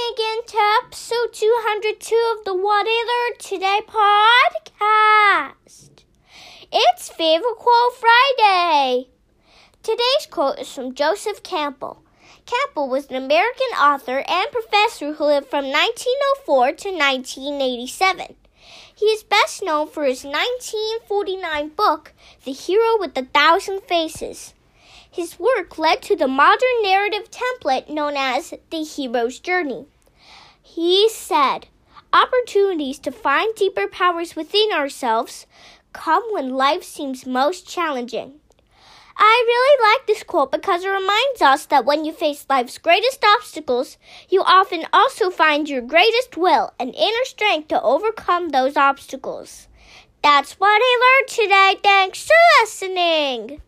Thanks for tuning in to episode 202 of the What Learned Today podcast. It's Favorite Quote Friday. Today's quote is from Joseph Campbell. Campbell was an American author and professor who lived from 1904 to 1987. He is best known for his 1949 book, The Hero with a Thousand Faces. His work led to the modern narrative template known as the hero's journey. He said, Opportunities to find deeper powers within ourselves come when life seems most challenging. I really like this quote because it reminds us that when you face life's greatest obstacles, you often also find your greatest will and inner strength to overcome those obstacles. That's what I learned today. Thanks for listening.